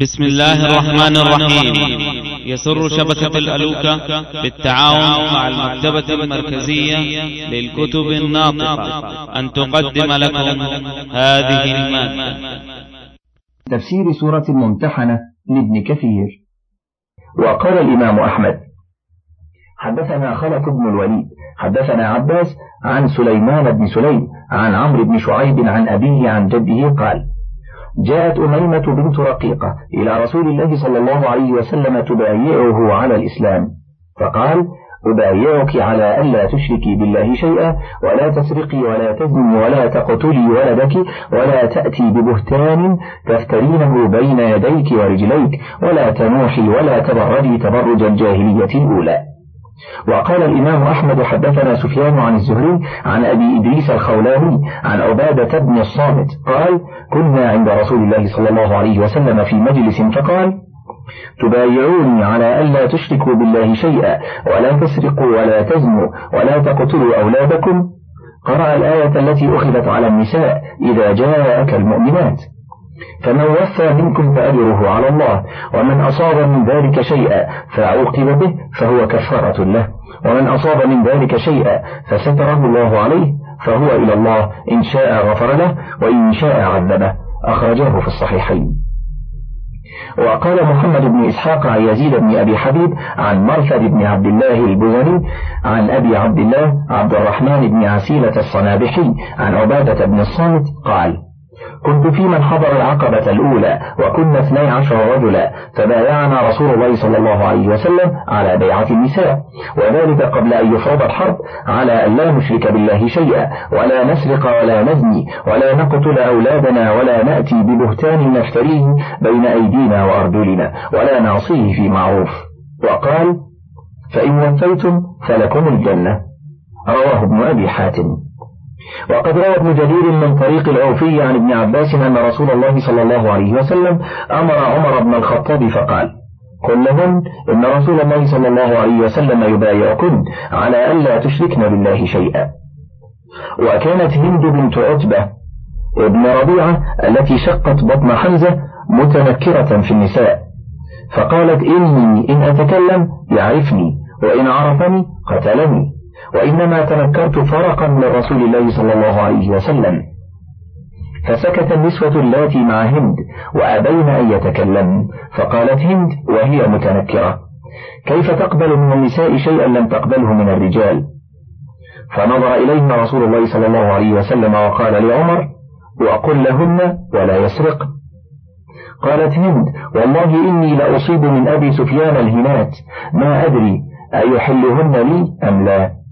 بسم الله الرحمن الرحيم. يسر شبكة الألوكة بالتعاون مع المكتبة المركزية للكتب الناطقة. أن تقدم لكم هذه المادة. تفسير سورة الممتحنة لابن كثير. وقال الإمام أحمد حدثنا خلف بن الوليد حدثنا عباس عن سليمان بن سليم عن عمرو بن شعيب عن أبيه عن جده قال جاءت أميمة بنت رقيقة إلى رسول الله صلى الله عليه وسلم تبايعه على الإسلام. فقال أبايعك على ألا تشركي بالله شيئا ولا تسرقي ولا تزني ولا تقتلي ولدك ولا تأتي ببهتان تفترينه بين يديك ورجليك ولا تنوحي ولا تبردي تبرج الجاهلية الأولى. وقال الإمام أحمد حدثنا سفيان عن الزهري عن أبي إدريس الخولاني عن عبادة بن الصامت قال كنا عند رسول الله صلى الله عليه وسلم في مجلس فقال تبايعوني على ألا تشركوا بالله شيئا ولا تسرقوا ولا تزنوا ولا تقتلوا أولادكم. قرأ الآية التي أخذت على النساء إذا جاءك المؤمنات. فمن وفى منكم فأجره على الله ومن أصاب من ذلك شيئا فعوقب به فهو كفارة له ومن أصاب من ذلك شيئا فستره الله عليه فهو إلى الله إن شاء غفر له وإن شاء عذبه أخرجه في الصحيحين. وقال محمد بن إسحاق عن يزيد بن أبي حبيب عن مرثد بن عبد الله البزني عن أبي عبد الله عبد الرحمن بن عسيلة الصنابحي عن عبادة بن الصامت قال كنت في من حضر العقبة الأولى وكنا اثني عشر رجلا فبايعنا رسول الله صلى الله عليه وسلم على بيعة النساء. وذلك قبل أن يفرض الحرب على أن لا نشرك بالله شيئا ولا نسرق ولا نزني ولا نقتل أولادنا ولا نأتي ببهتان نفتريه بين أيدينا وأرجلنا ولا نعصيه في معروف. وقال فإن وفيتم فلكم الجنة. رواه ابن أبي حاتم. وقد روى ابن جرير من طريق العوفي عن ابن عباس أن رسول الله صلى الله عليه وسلم أمر عمر بن الخطاب فقال قل لهن إن رسول الله صلى الله عليه وسلم يبايعكن على ألا تشركن بالله شيئا. وكانت هند بنت عتبة ابن ربيعة التي شقت بطن حمزة متنكرة في النساء فقالت إني إن أتكلم يعرفني وإن عرفني قتلني. وإنما تنكرت فرقا من رسول الله صلى الله عليه وسلم. فسكت النسوة اللاتي مع هند وأبين أن يتكلمن فقالت هند وهي متنكرة. كيف تقبل من النساء شيئا لم تقبله من الرجال؟ فنظر إليهما رسول الله صلى الله عليه وسلم وقال لعمر وقل لهن ولا يسرق. قالت هند والله إني لأصيب من أبي سفيان الهنات ما أدري أيحلهن لي أم لا؟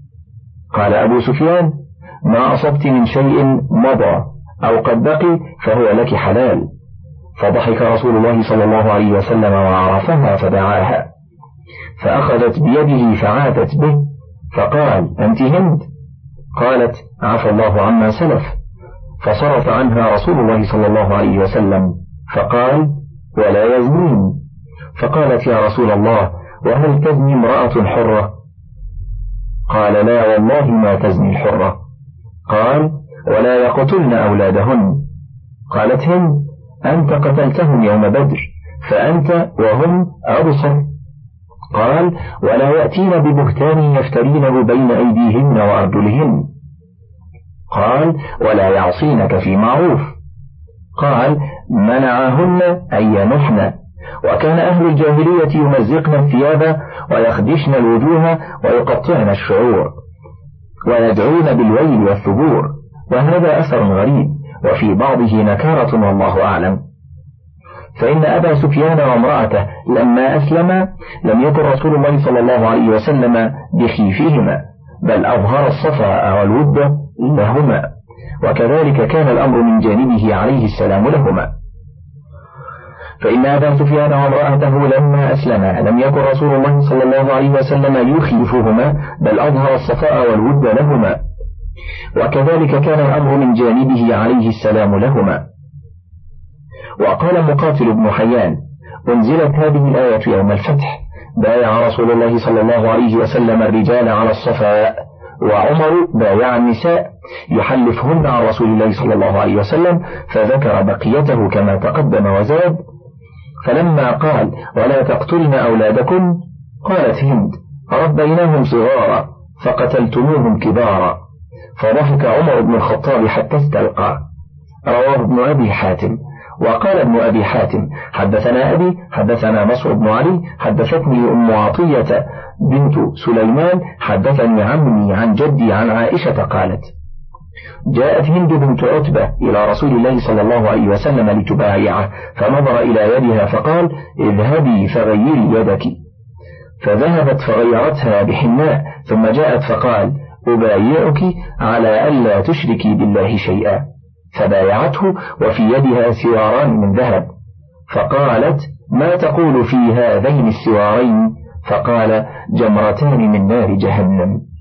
قال أبو سفيان ما أصبت من شيء مضى أو قد بقي فهو لك حلال. فضحك رسول الله صلى الله عليه وسلم وعرفها فدعاها. فأخذت بيده فعادت به فقال أنت هند؟ قالت عفى الله عما سلف. فصرف عنها رسول الله صلى الله عليه وسلم فقال ولا يزنين. فقالت يا رسول الله وهل تزني امرأة حرة؟ قال لا والله ما تزني الحرة. قال ولا يقتلن أولادهن. قالت هند أنت قتلتهم يوم بدر فأنت وهم أبصر قال ولا يأتين ببهتان يفترينه بين أيديهن وأرجلهن. قال ولا يعصينك في معروف. قال منعهن أن ينحن. وكان أهل الجاهلية يمزقن الثياب ويخدشن الوجوه ويقطعن الشعور ويدعون بالويل والثبور وهذا أثر غريب وفي بعضه نكارة والله أعلم. فإن أبا سفيان وامرأته لما أسلما لم يكن رسول الله صلى الله عليه وسلم بخيفهما بل أظهر الصفاء والود لهما وكذلك كان الأمر من جانبه عليه السلام لهما. فإن أبا سفيان وامرأته لما أسلما لم يكن رسول الله صلى الله عليه وسلم يخيفهما بل أظهر الصفاء والود لهما. وكذلك كان الأمر من جانبه عليه السلام لهما. وقال مقاتل بن حيان أنزلت هذه الآية يوم الفتح بايع رسول الله صلى الله عليه وسلم الرجال على الصفاء وعمر بايع النساء يحلفهن عن رسول الله صلى الله عليه وسلم فذكر بقيته كما تقدم وزاد. فلما قال ولا تقتلن أولادكم؟ قالت هند ربيناهم صغارا فقتلتموهم كبارا. فضحك عمر بن الخطاب حتى استلقى. رواه ابن أبي حاتم. وقال ابن أبي حاتم حدثنا أبي حدثنا نصر بن علي حدثتني أم عطية بنت سليمان حدثني عمي عن جدي عن عائشة قالت جاءت هند بنت عتبة إلى رسول الله صلى الله عليه وسلم لتبايعه فنظر إلى يدها فقال اذهبي فغيري يدك. فذهبت فغيرتها بحناء ثم جاءت فقال أبايعك على ألا تشركي بالله شيئا. فبايعته وفي يدها سواران من ذهب. فقالت ما تقول في هذين السوارين؟ فقال جمرتان من نار جهنم.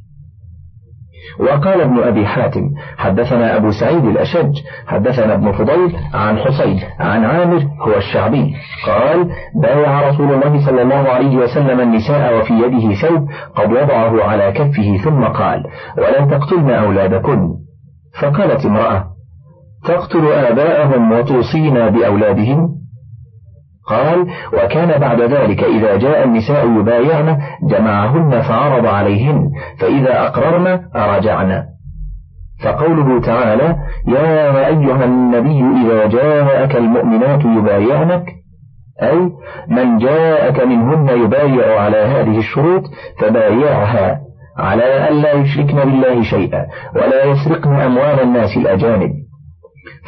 وقال ابن أبي حاتم حدثنا أبو سعيد الأشج حدثنا ابن فضيل عن حسين عن عامر هو الشعبي قال بايع رسول الله صلى الله عليه وسلم النساء وفي يده ثوب قد وضعه على كفه ثم قال ولا تقتلن أولادكن. فقالت امرأة تقتل آباءهم وتوصينا بأولادهم؟ قال وكان بعد ذلك إذا جاء النساء يبايعن جمعهن فعرض عليهن فإذا أقررن أرجعن. فقوله تعالى يا أيها النبي إذا جاءك المؤمنات يبايعنك أي من جاءك منهن يبايع على هذه الشروط فبايعها على ألا يشركن بالله شيئا ولا يسرقن أموال الناس الأجانب.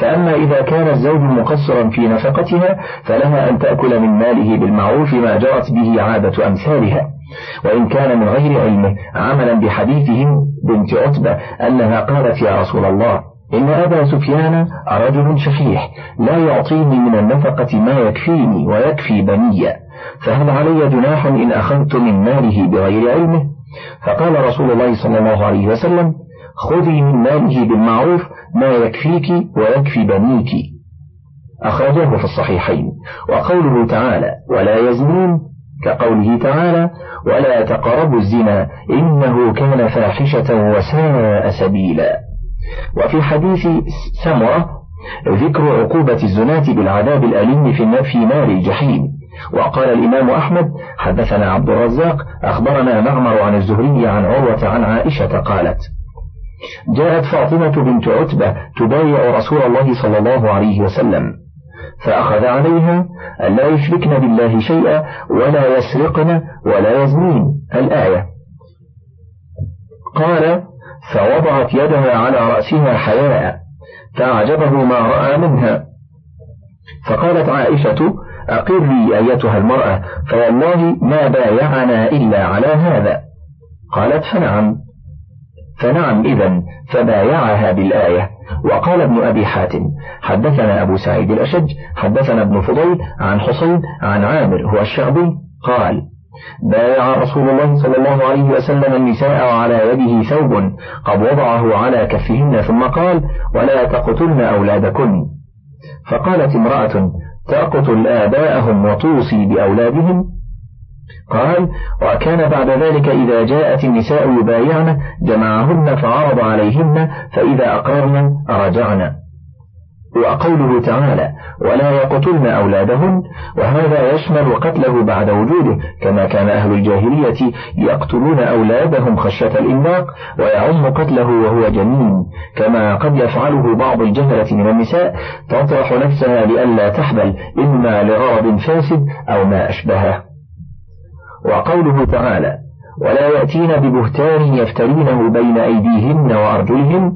فأما إذا كان الزوج مقصرا في نفقتها فلها أن تأكل من ماله بالمعروف ما جرت به عادة أمثالها. وإن كان من غير علمه عملا بحديثهم بنت عتبة أنها قالت يا رسول الله إن أبا سفيان رجل شحيح لا يعطيني من النفقة ما يكفيني ويكفي بني. فهل علي جناح إن أخذت من ماله بغير علمه؟ فقال رسول الله صلى الله عليه وسلم خذي من ماله بالمعروف ما يكفيك ويكفي بنيك. أخرجه في الصحيحين. وقوله تعالى ولا يزنون كقوله تعالى ولا تقربوا الزنا إنه كان فاحشة وساء سبيلا وفي حديث سمرة ذكر عقوبة الزناة بالعذاب الأليم في نار الجحيم وقال الإمام أحمد حدثنا عبد الرزاق أخبرنا معمر عن الزهري عن عروة عن عائشة قالت جاءت فاطمة بنت عتبة تبايع رسول الله صلى الله عليه وسلم فأخذ عليها ألا يشركن بالله شيئا ولا يسرقن ولا يزنين. الآية. قال فوضعت يدها على رأسها حياء فأعجبه ما رأى منها. فقالت عائشة أقري أيتها المرأة فوالله ما بايعنا إلا على هذا. قالت فنعم. فنعم إذا فبايعها بالآية. وقال ابن أبي حاتم حدثنا أبو سعيد الأشج حدثنا ابن فضيل عن حسين عن عامر هو الشعبي قال بايع رسول الله صلى الله عليه وسلم النساء وعلى يده ثوب قد وضعه على كفهن ثم قال ولا تقتلن أولادكن. فقالت امرأة تقتل آباءهم وتوصي بأولادهم؟ قال وكان بعد ذلك إذا جاءت النساء يبايعن جمعهن فعرض عليهن فإذا أقررن رجعن وقوله تعالى ولا يقتلن أولادهن وهذا يشمل قتله بعد وجوده كما كان أهل الجاهلية يقتلون أولادهم خشية الإملاق ويعم قتله وهو جنين. كما قد يفعله بعض الجهلة من النساء تطرح نفسها لئلا تحمل إما لغرض فاسد أو ما أشبهه. وقوله تعالى ولا يأتين ببهتان يفترينه بين أيديهن وأرجلهن؟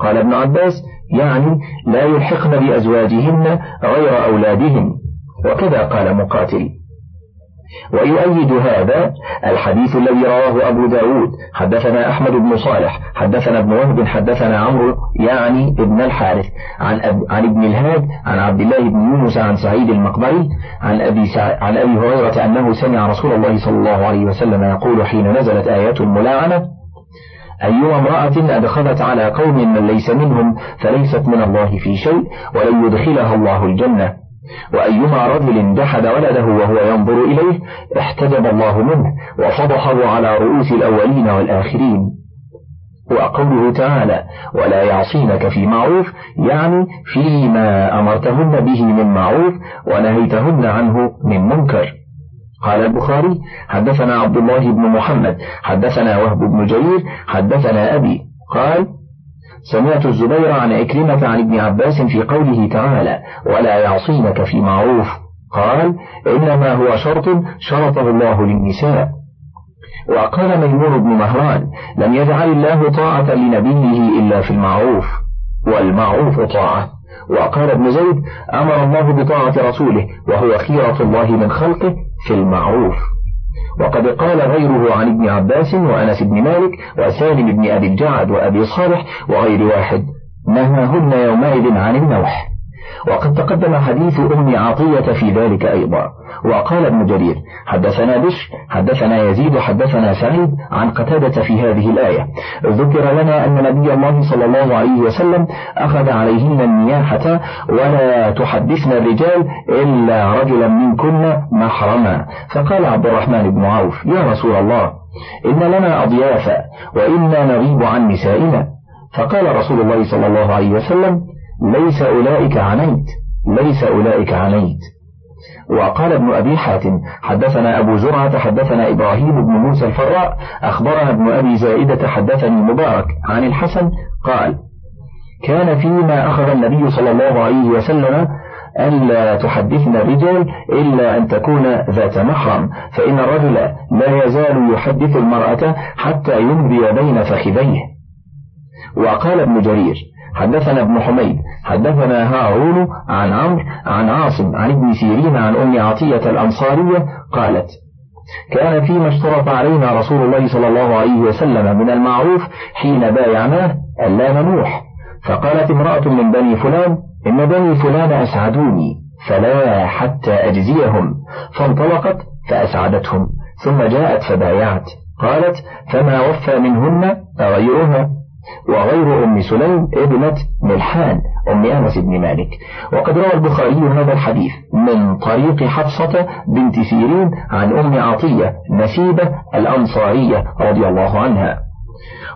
قال ابن عباس يعني لا يلحقن بأزواجهن غير أولادهن. وكذا قال مقاتل. ويؤيد هذا الحديث الذي رواه أبو داود حدثنا أحمد بن صالح حدثنا ابن وهب حدثنا عمرو يعني ابن الحارث عن, أب عن ابن الهاد عن عبد الله بن يونس عن سعيد المقبري عن أبي, سع... عن أبي هريرة أنه سمع رسول الله صلى الله عليه وسلم يقول حين نزلت آيات الملاعنة أيما امرأة أدخلت على قوم من ليس منهم فليست من الله في شيء ولن يدخلها الله الجنة. وأيما رجل جحد ولده وهو ينظر إليه احتجب الله منه وفضحه على رؤوس الأولين والآخرين. وقوله تعالى ولا يعصينك في معروف يعني فيما أمرتهن به من معروف ونهيتهن عنه من منكر قال البخاري حدثنا عبد الله بن محمد حدثنا وهب بن جرير حدثنا أبي قال سمعت الزبير عن عكرمة عن ابن عباس في قوله تعالى ولا يعصينك في معروف قال إنما هو شرط شرطه الله للنساء وقال ميمون بن مهران لم يجعل الله طاعة لنبيه إلا في المعروف. والمعروف طاعة. وقال ابن زيد أمر الله بطاعة رسوله وهو خيرة الله من خلقه في المعروف. وقد قال غيره عن ابن عباس وأنس بن مالك وسالم بن أبي الجعد وأبي صالح وغير واحد نهاهن يومئذ عن النوح. وقد تقدم حديث أم عطية في ذلك أيضا. وقال ابن جرير حدثنا بش حدثنا يزيد حدثنا سعيد عن قتادة في هذه الآية. ذكر لنا أن نبي الله صلى الله عليه وسلم أخذ عليهن النياحة ولا تحدثن الرجال إلا رجلا منكن محرما. فقال عبد الرحمن بن عوف يا رسول الله إن لنا أضيافا وإنا نغيب عن نسائنا. فقال رسول الله صلى الله عليه وسلم ليس أولئك عنيت ليس أولئك عنيت وقال ابن أبي حاتم حدثنا أبو زرعة حدثنا إبراهيم بن موسى الفراء أخبرنا ابن أبي زائدة حدثني مبارك عن الحسن قال كان فيما أخذ النبي صلى الله عليه وسلم ألا تحدثن الرجال إلا أن تكون ذات محرم فإن الرجل لا يزال يحدث المرأة حتى يمضي بين فخذيه. وقال ابن جرير حدثنا ابن حميد حدثنا هارون عن عمرو عن عاصم عن ابن سيرين عن أم عطية الأنصارية قالت كان فيما اشترط علينا رسول الله صلى الله عليه وسلم من المعروف حين بايعناه ألا ننوح. فقالت امرأة من بني فلان إن بني فلان أسعدوني فلا حتى أجزيهم. فانطلقت فأسعدتهم ثم جاءت فبايعت. قالت فما وفى منهن غيرها وغير أم سليم ابنة ملحان أم أنس بن مالك. وقد روى البخاري هذا الحديث من طريق حفصة بنت سيرين عن أم عطية نسيبة الأنصارية رضي الله عنها.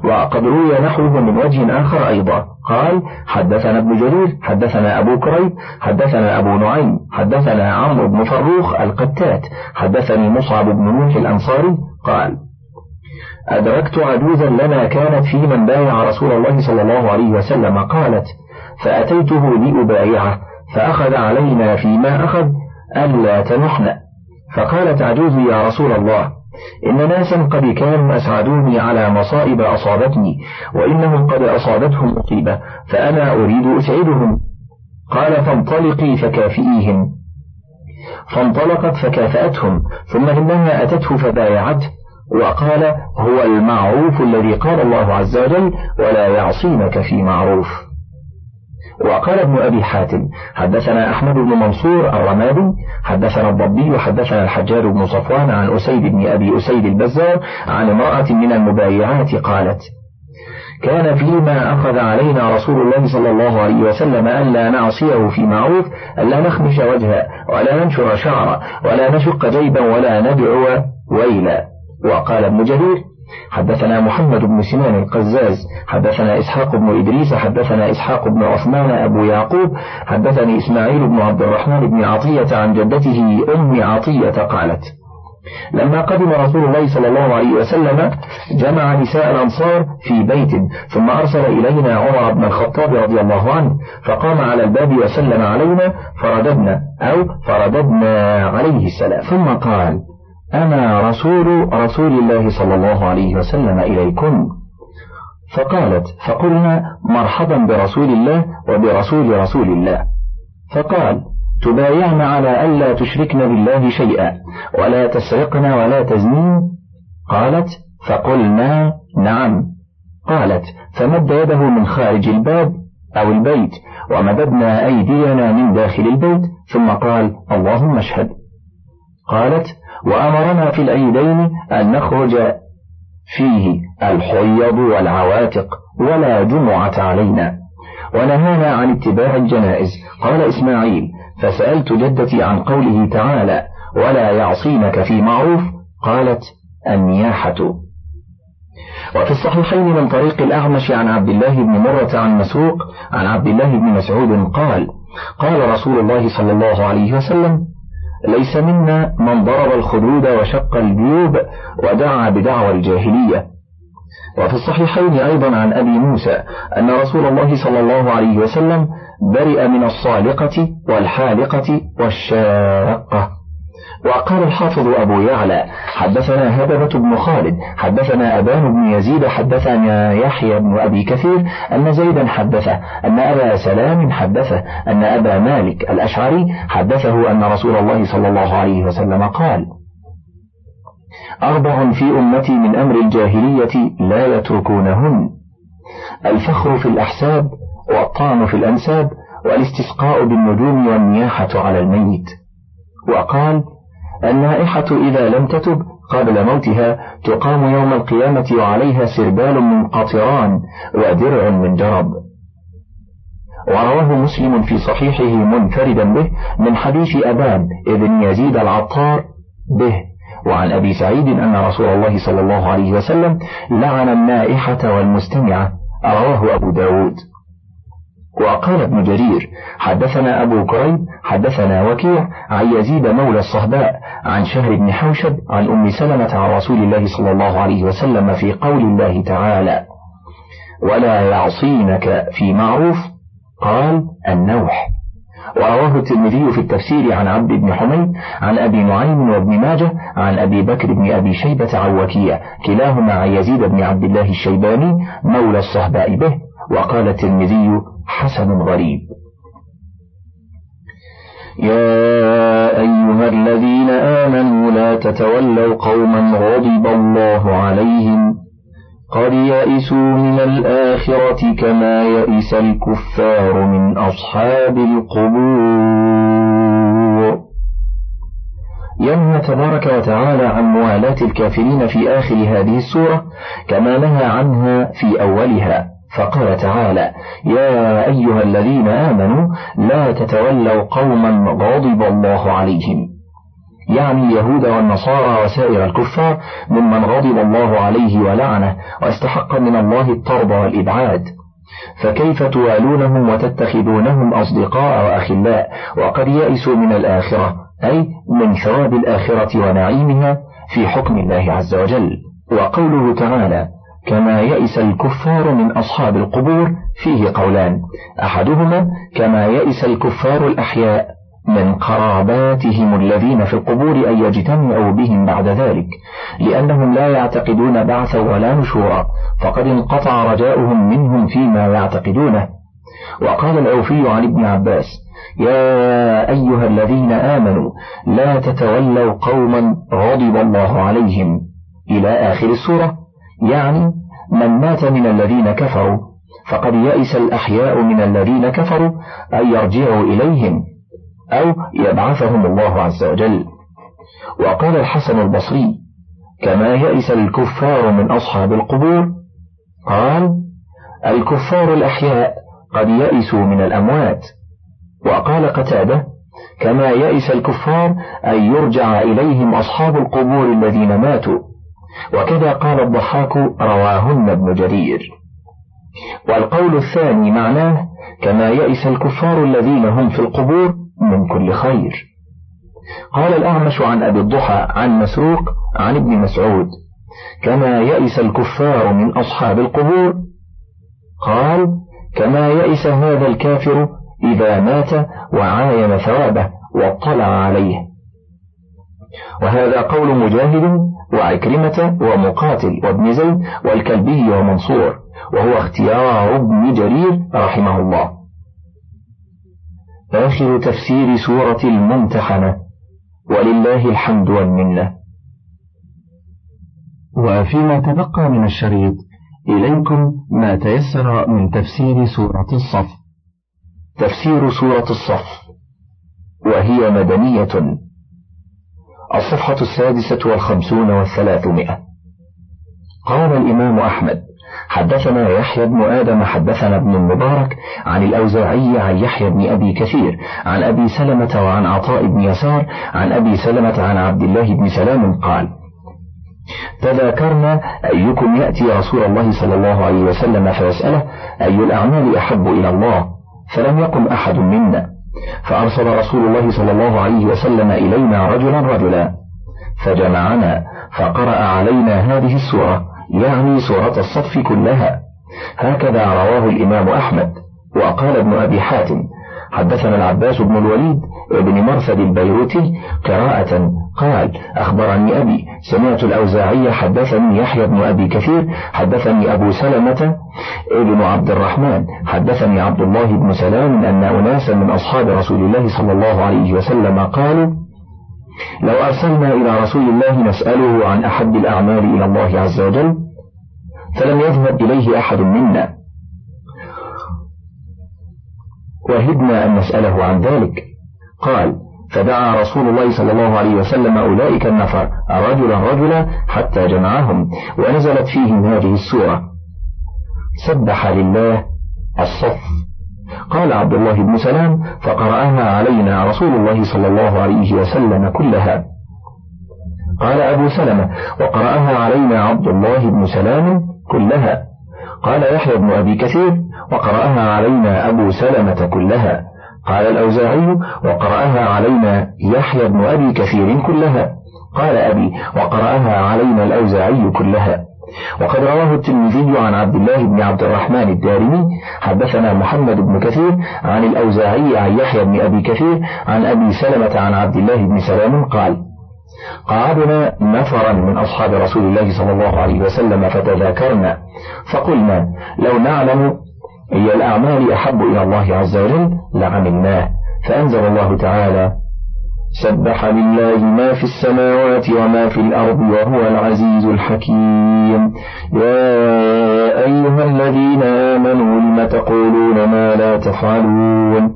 وقد روي نحوه من وجه آخر أيضا. قال حدثنا ابن جرير حدثنا أبو كريب حدثنا أبو نعيم حدثنا عمرو بن فروخ القتات حدثني مصعب بن نوح الأنصاري. قال أدركت عجوزا لنا كانت في من بايع رسول الله صلى الله عليه وسلم. قالت فأتيته لأبايعه فأخذ علينا فيما أخذ ألا تنحن فقالت عجوزي يا رسول الله إن ناسا قد كانوا أسعدوني على مصائب أصابتني وإنهم قد أصابتهم مصيبة فأنا أريد أسعدهم. قال فانطلقي فكافئيهم. فانطلقت فكافأتهم ثم إنها أتته فبايعته وقال هو المعروف الذي قال الله عز وجل ولا يعصينك في معروف. وقال ابن أبي حاتم حدثنا أحمد بن منصور الرمادي حدثنا الضبي حدثنا الحجاج بن صفوان عن أسيد بن أبي أسيد البزار عن امرأة من المبايعات قالت كان فيما أخذ علينا رسول الله صلى الله عليه وسلم ألا نعصيه في معروف ألا نخمش وجهه ولا ننشر شعره ولا نشق جيبا ولا ندعو ويلا. وقال ابن جرير حدثنا محمد بن سنان القزاز حدثنا إسحاق بن إدريس حدثنا إسحاق بن عثمان أبو يعقوب حدثني إسماعيل بن عبد الرحمن بن عطية عن جدته أم عطية قالت لما قدم رسول الله صلى الله عليه وسلم جمع نساء الأنصار في بيت ثم أرسل إلينا عمر بن الخطاب رضي الله عنه فقام على الباب وسلم علينا فرددنا أو فرددنا عليه السلام ثم قال أنا رسول رسول الله صلى الله عليه وسلم إليكم. فقالت فقلنا مرحبا برسول الله وبرسول رسول الله. فقال تبايعن على ألا تشركن بالله شيئا ولا تسرقن ولا تزنين قالت فقلنا نعم. قالت فمد يده من خارج الباب أو البيت ومددنا أيدينا من داخل البيت ثم قال اللهم اشهد. قالت وأمرنا في العيدين أن نخرج فيه الحيض والعواتق ولا جمعة علينا. ونهانا عن اتباع الجنائز. قال إسماعيل فسألت جدتي عن قوله تعالى ولا يعصينك في معروف؟ قالت النياحة. وفي الصحيحين من طريق الأعمش عن عبد الله بن مرة عن مسروق عن عبد الله بن مسعود قال قال رسول الله صلى الله عليه وسلم ليس منا من ضرب الخدود وشق الجيوب ودعا بدعوى الجاهلية. وفي الصحيحين أيضا عن أبي موسى أن رسول الله صلى الله عليه وسلم برئ من الصالقة والحالقة والشاقة وقال الحافظ أبو يعلى حدثنا هببة بن خالد حدثنا أبان بن يزيد حدثنا يحيى بن أبي كثير أن زيدا حدثه أن أبا سلام حدثه أن أبا مالك الأشعري حدثه أن رسول الله صلى الله عليه وسلم قال أربع في أمتي من أمر الجاهلية لا يتركونهن الفخر في الأحساب والطعن في الأنساب والاستسقاء بالنجوم والنياحة على الميت. وقال النائحة إذا لم تتب قبل موتها تقام يوم القيامة وعليها سربال من قطران ودرع من جرب ورواه مسلم في صحيحه منفردا به من حديث أبان ابن يزيد العطار به وعن أبي سعيد أن رسول الله صلى الله عليه وسلم لعن النائحة والمستمعة رواه أبو داود. وقال ابن جرير حدثنا أبو كريب حدثنا وكيع عن يزيد مولى الصهباء عن شهر بن حوشب عن أم سلمة عن رسول الله صلى الله عليه وسلم في قول الله تعالى ولا يعصينك في معروف قال النوح ورواه الترمذي في التفسير عن عبد بن حميد عن أبي نعيم وابن ماجه عن أبي بكر بن أبي شيبة عن وكيع كلاهما عن يزيد بن عبد الله الشيباني مولى الصهباء به. وقال الترمذي حسن غريب. يا أيها الذين آمنوا لا تتولوا قوما غضب الله عليهم قد يئسوا من الآخرة كما يئس الكفار من أصحاب القبور. ينهى تبارك وتعالى عن موالاة الكافرين في آخر هذه السورة كما نهى عنها في أولها. فقال تعالى يا أيها الذين آمنوا لا تتولوا قوما غضب الله عليهم. يعني اليهود والنصارى وسائر الكفار ممن غضب الله عليه ولعنه واستحق من الله الطرد والإبعاد. فكيف توالونهم وتتخذونهم أصدقاء وأخلاء وقد يئسوا من الآخرة أي من ثواب الآخرة ونعيمها في حكم الله عز وجل. وقوله تعالى كما يئس الكفار من أصحاب القبور فيه قولان. أحدهما كما يئس الكفار الأحياء من قراباتهم الذين في القبور أن يجتمعوا بهم بعد ذلك لأنهم لا يعتقدون بعثا ولا نشورا فقد انقطع رجاؤهم منهم فيما يعتقدونه. وقال العوفي عن ابن عباس يا أيها الذين آمنوا لا تتولوا قوما غضب الله عليهم. إلى آخر السورة. يعني من مات من الذين كفروا فقد يئس الأحياء من الذين كفروا أن يرجعوا إليهم أو يبعثهم الله عز وجل. وقال الحسن البصري كما يئس الكفار من أصحاب القبور. قال الكفار الأحياء قد يئسوا من الأموات. وقال قتادة كما يئس الكفار أن يرجع إليهم أصحاب القبور الذين ماتوا وكذا قال الضحاك رواهن ابن جرير. والقول الثاني معناه كما يئس الكفار الذين هم في القبور من كل خير. قال الأعمش عن أبي الضحى عن مسروق عن ابن مسعود كما يئس الكفار من أصحاب القبور. قال كما يئس هذا الكافر إذا مات وعاين ثوابه واطلع عليه. وهذا قول مجاهد وعكرمة ومقاتل وابن زيد والكلبي ومنصور وهو اختيار ابن جرير رحمه الله. آخر تفسير سورة الممتحنة ولله الحمد والمنة. وفيما تبقى من الشريط إليكم ما تيسر من تفسير سورة الصف. تفسير سورة الصف وهي مدنية. الصفحة السادسة والخمسون والثلاثمائة. قال الإمام أحمد حدثنا يحيى بن آدم حدثنا ابن المبارك عن الأوزاعي عن يحيى بن أبي كثير عن أبي سلمة وعن عطاء بن يسار عن أبي سلمة عن عبد الله بن سلام قال تذاكرنا أيكم يأتي رسول الله صلى الله عليه وسلم فيسأله أي الأعمال أحب إلى الله؟ فلم يقم أحد منا. فأرسل رسول الله صلى الله عليه وسلم إلينا رجلا رجلا فجمعنا فقرأ علينا هذه السورة يعني سورة الصف كلها. هكذا رواه الإمام أحمد وقال ابن أبي حاتم حدثنا العباس بن الوليد بن مرثد البيروتي قراءة قال أخبرني أبي. سمعت الأوزاعي حدثني يحيى بن أبي كثير حدثني أبو سلمة ابن عبد الرحمن حدثني عبد الله بن سلام أن أناسا من أصحاب رسول الله صلى الله عليه وسلم قالوا لو أرسلنا إلى رسول الله نسأله عن أحب الأعمال إلى الله عز وجل فلم يذهب إليه أحد منا. وهدنا أن نسأله عن ذلك. قال فدعا رسول الله صلى الله عليه وسلم أولئك النفر رجلا رجلا حتى جمعهم ونزلت فيهم هذه السورة. سبح لله الصف. قال عبد الله بن سلام فقرأها علينا رسول الله صلى الله عليه وسلم كلها. قال أبو سلمة وقرأها علينا عبد الله بن سلام كلها. قال يحيى بن أبي كثير وقرأها علينا أبو سلمة كلها. قال الأوزاعي وقرأها علينا يحيى بن أبي كثير كلها. قال أبي وقرأها علينا الأوزاعي كلها. وقد رواه الترمذي عن عبد الله بن عبد الرحمن الدارمي حدثنا محمد بن كثير عن الأوزاعي عن يحيى بن أبي كثير عن أبي سلمة عن عبد الله بن سلام قال قعدنا نفرا من أصحاب رسول الله صلى الله عليه وسلم فتذاكرنا فقلنا لو نعلم أي الأعمال أحب إلى الله عز وجل لعملناه فأنزل الله تعالى سبح لله ما في السماوات وما في الأرض وهو العزيز الحكيم. يا أيها الذين آمنوا لم تقولون ما لا تفعلون؟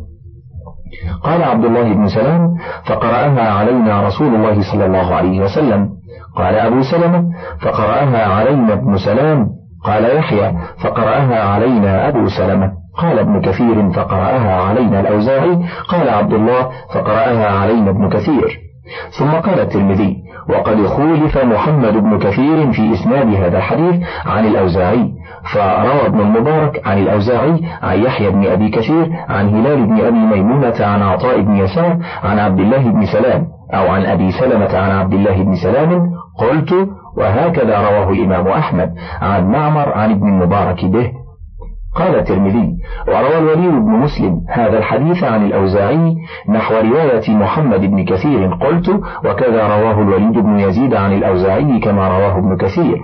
قال عبد الله بن سلام فقرأها علينا رسول الله صلى الله عليه وسلم. قال أبو سلمة فقرأها علينا ابن سلام. قال يحيى فقرأها علينا أبو سلمة. قال ابن كثير فقرأها علينا الأوزاعي. قال عبد الله فقرأها علينا ابن كثير. ثم قال الترمذي وقد خولف محمد بن كثير في إسناد هذا الحديث عن الأوزاعي. فروى ابن المبارك عن الأوزاعي عن يحيى بن أبي كثير عن هلال بن أبي ميمونة عن عطاء بن يسار عن عبد الله بن سلام أو عن أبي سلمة عن عبد الله بن سلام. قلت وهكذا رواه الإمام أحمد عن معمر عن ابن المبارك به. قال الترمذي وروى الولي بن مسلم هذا الحديث عن الأوزاعي نحو رواية محمد بن كثير قلت وكذا رواه الوليد بن يزيد عن الأوزاعي كما رواه ابن كثير.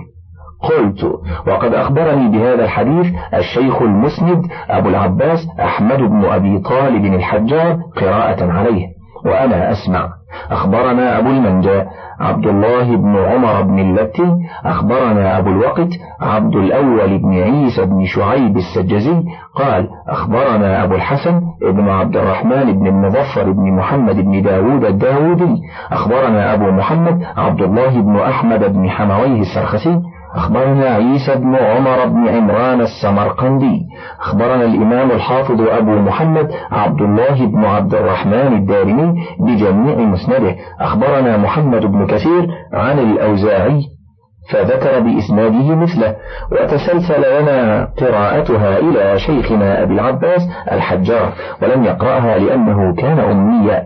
قلت وقد أخبرني بهذا الحديث الشيخ المسند أبو العباس أحمد بن أبي طالب الحجار قراءة عليه وأنا أسمع. أخبرنا أبو المنجى عبد الله بن عمر بن اللتي أخبرنا أبو الوقت عبد الأول بن عيسى بن شعيب السجزي قال أخبرنا أبو الحسن ابن عبد الرحمن بن المظفر بن محمد بن داود الداودي أخبرنا أبو محمد عبد الله بن أحمد بن حمويه السرخسي أخبرنا عيسى بن عمر بن عمران السمرقندي. أخبرنا الإمام الحافظ أبو محمد عبد الله بن عبد الرحمن الدارمي بجميع مسنده. أخبرنا محمد بن كثير عن الأوزاعي فذكر بإسناده مثله. وتسلسل لنا قراءتها إلى شيخنا أبي العباس الحجار ولم يقرأها لأنه كان أميا.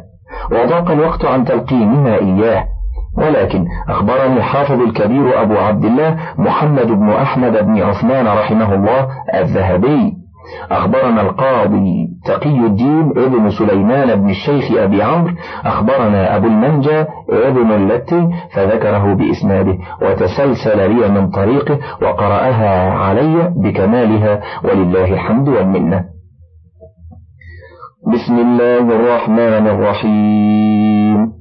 وضاق الوقت عن تلقيننا إياه. ولكن أخبرني الحافظ الكبير أبو عبد الله محمد بن أحمد بن عثمان رحمه الله الذهبي. أخبرنا القاضي تقي الدين ابن سليمان بن الشيخ أبي عمرو. أخبرنا أبو المنجى ابن اللتي فذكره بإسناده. وتسلسل لي من طريقه وقرأها علي بكمالها ولله الحمد والمنة. بسم الله الرحمن الرحيم.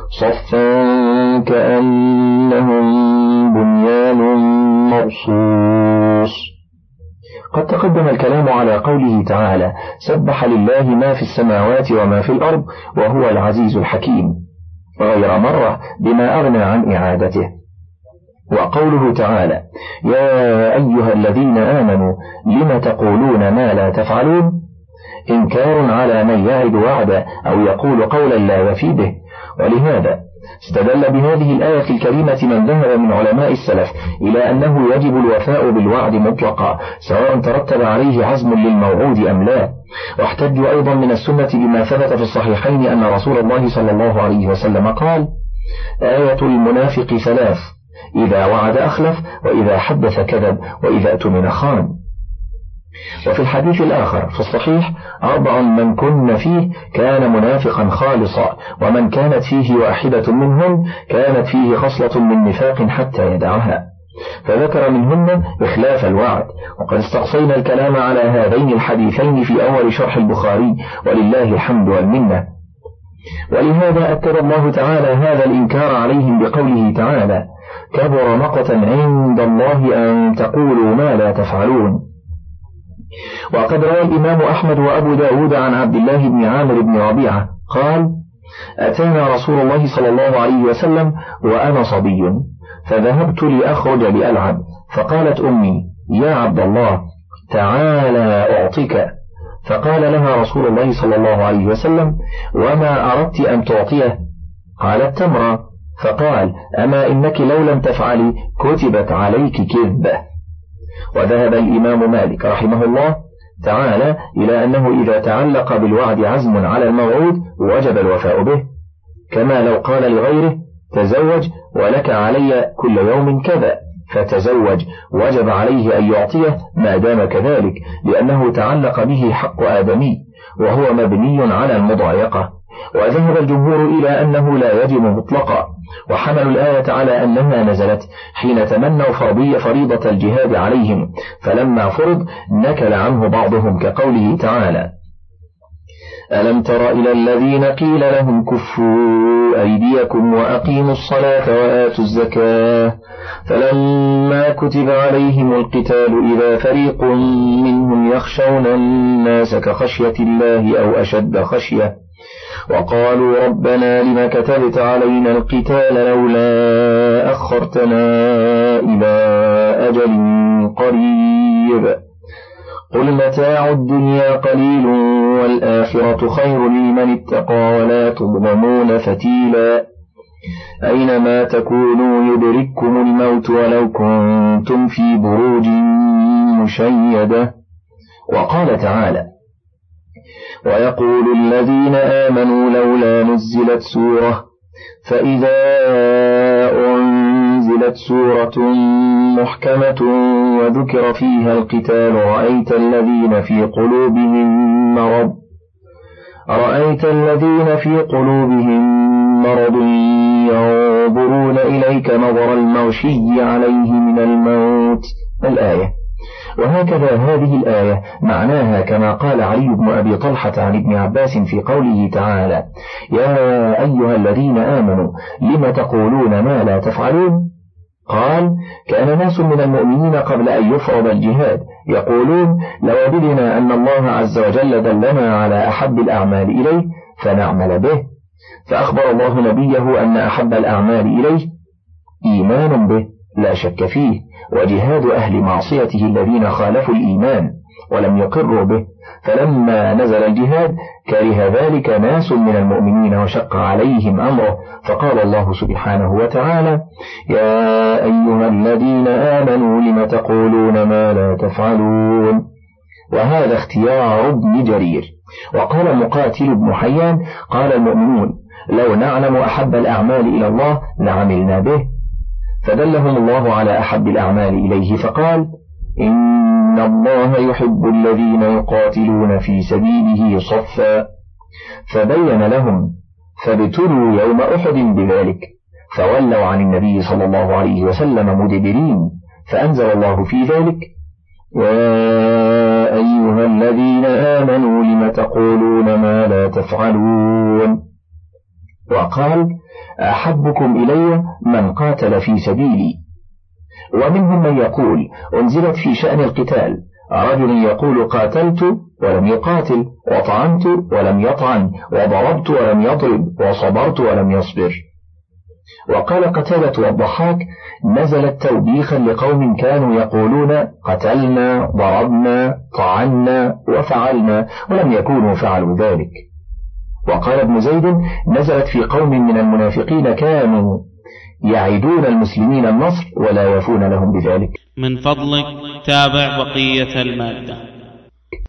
صفا كأنهم بنيان مرصوص. قد تقدم الكلام على قوله تعالى سبح لله ما في السماوات وما في الأرض وهو العزيز الحكيم. غير مرة بما أغنى عن إعادته. وقوله تعالى يا أيها الذين آمنوا لم تقولون ما لا تفعلون؟ إنكار على من يعد وعدا أو يقول قولا لا يفي به. ولهذا استدل بهذه الآية الكريمة من ذهب من علماء السلف إلى أنه يجب الوفاء بالوعد مطلقا سواء ترتب عليه عزم للموعود أم لا. واحتجوا أيضا من السنة بما ثبت في الصحيحين أن رسول الله صلى الله عليه وسلم قال آية المنافق ثلاث إذا وعد أخلف وإذا حدث كذب وإذا أتمن خان. وفي الحديث الآخر في الصحيح أربع من كن فيه كان منافقا خالصا ومن كانت فيه واحدة منهن كانت فيه خصلة من نفاق حتى يدعها. فذكر منهن إخلاف الوعد وقد استقصينا الكلام على هذين الحديثين في أول شرح البخاري ولله الحمد والمنة. ولهذا أكد الله تعالى هذا الإنكار عليهم بقوله تعالى كبر مقتا عند الله أن تقولوا ما لا تفعلون. وقد روى الإمام أحمد وأبو داود عن عبد الله بن عامر بن ربيعة قال أتانا رسول الله صلى الله عليه وسلم وأنا صبي فذهبت لأخرج لألعب فقالت أمي يا عبد الله تعالى أعطيك. فقال لها رسول الله صلى الله عليه وسلم وما أردت أن تعطيه؟ قالت تمرة. فقال أما إنك لو لم تفعلي كتبت عليك كذبة. وذهب الإمام مالك رحمه الله تعالى إلى أنه إذا تعلق بالوعد عزم على الموعود وجب الوفاء به. كما لو قال لغيره تزوج ولك علي كل يوم كذا فتزوج وجب عليه أن يعطيه ما دام كذلك لأنه تعلق به حق آدمي وهو مبني على المضايقة. وذهب الجمهور إلى أنه لا يجب مطلقا. وحملوا الآية على أنها نزلت حين تمنوا فرضية فريضة الجهاد عليهم. فلما فرض نكل عنه بعضهم كقوله تعالى ألم تر إلى الذين قيل لهم كفوا أيديكم وأقيموا الصلاة وآتوا الزكاة فلما كتب عليهم القتال إذا فريق منهم يخشون الناس كخشية الله أو أشد خشية وقالوا ربنا لم كتبت علينا القتال لولا أخرتنا إلى أجل قريب. قل متاع الدنيا قليل والآخرة خير لمن اتقى ولا تظلمون فتيلا. أينما تكونوا يدرككم الموت ولو كنتم في بروج مشيدة. وقال تعالى ويقول الذين آمنوا لولا نزلت سورة فإذا أنزلت سورة محكمة وذكر فيها القتال رأيت الذين في قلوبهم مرض رأيت الذين في قلوبهم مرض ينظرون إليك نظر المغشي عليه من الموت. الآية. وهكذا هذه الآية معناها كما قال علي بن أبي طلحة عن ابن عباس في قوله تعالى يا أيها الذين آمنوا لم تقولون ما لا تفعلون؟ قال كان ناس من المؤمنين قبل أن يفرض الجهاد يقولون لوددنا أن الله عز وجل دلنا على أحب الأعمال إليه فنعمل به. فأخبر الله نبيه أن أحب الأعمال إليه إيمان به. لا شك فيه وجهاد أهل معصيته الذين خالفوا الإيمان ولم يقروا به. فلما نزل الجهاد كره ذلك ناس من المؤمنين وشق عليهم أمره. فقال الله سبحانه وتعالى يا أيها الذين آمنوا لم تقولون ما لا تفعلون؟ وهذا اختيار ابن جرير. وقال مقاتل بن حيان قال المؤمنون لو نعلم أحب الأعمال إلى الله لعملنا به فدلهم الله على أحب الأعمال إليه فقال إن الله يحب الذين يقاتلون في سبيله صفا. فبين لهم فابتلوا يوم أحد بذلك. فولوا عن النبي صلى الله عليه وسلم مدبرين فأنزل الله في ذلك يا أيها الذين آمنوا لم تقولون ما لا تفعلون؟ وقال أحبكم إلي من قاتل في سبيلي. ومنهم من يقول أنزلت في شأن القتال. رجل يقول قاتلت ولم يقاتل وطعنت ولم يطعن وضربت ولم يضرب وصبرت ولم يصبر. وقال قتادة والضحاك نزلت توبيخا لقوم كانوا يقولون قتلنا ضربنا طعنا وفعلنا ولم يكونوا فعلوا ذلك. وقال ابن زيد نزلت في قوم من المنافقين كانوا يعدون المسلمين النصر ولا يفون لهم بذلك. من فضلك تابع بقية المادة.